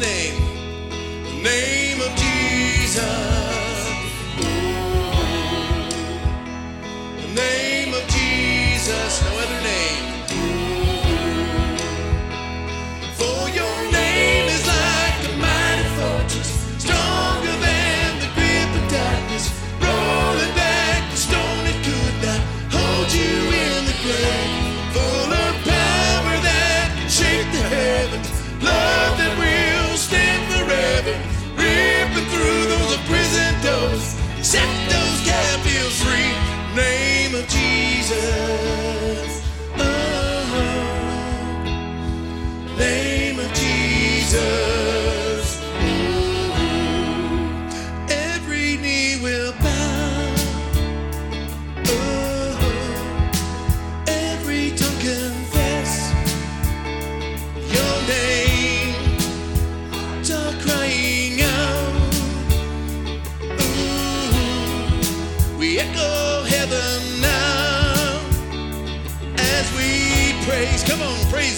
name.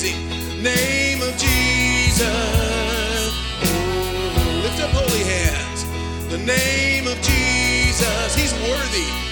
amazing name of Jesus. Lift up holy hands. The name of Jesus. He's worthy.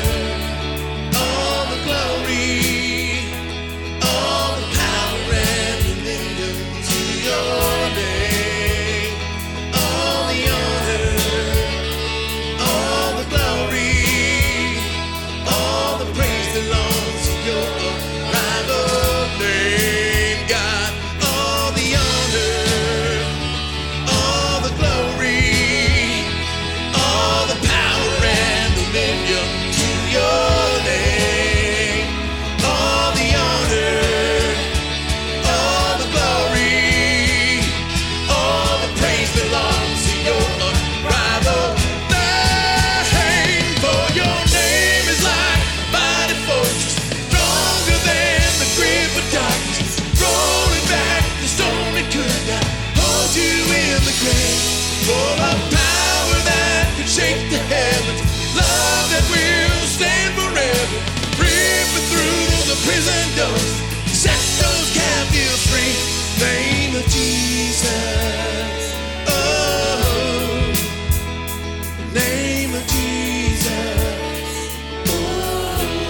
name of Jesus.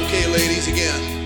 Okay, ladies, again.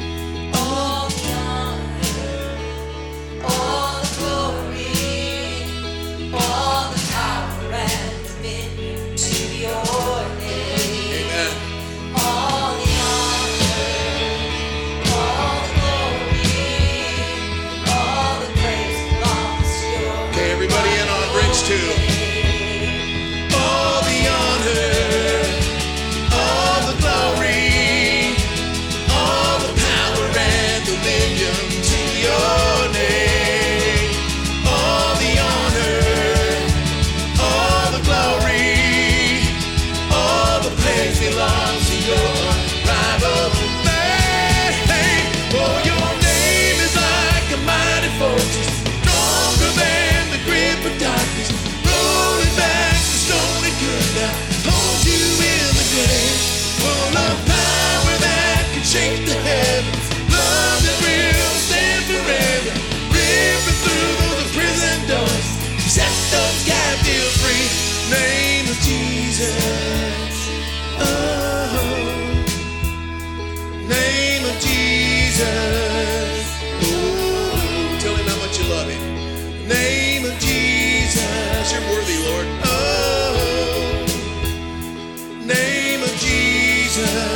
silenciou. Jesus.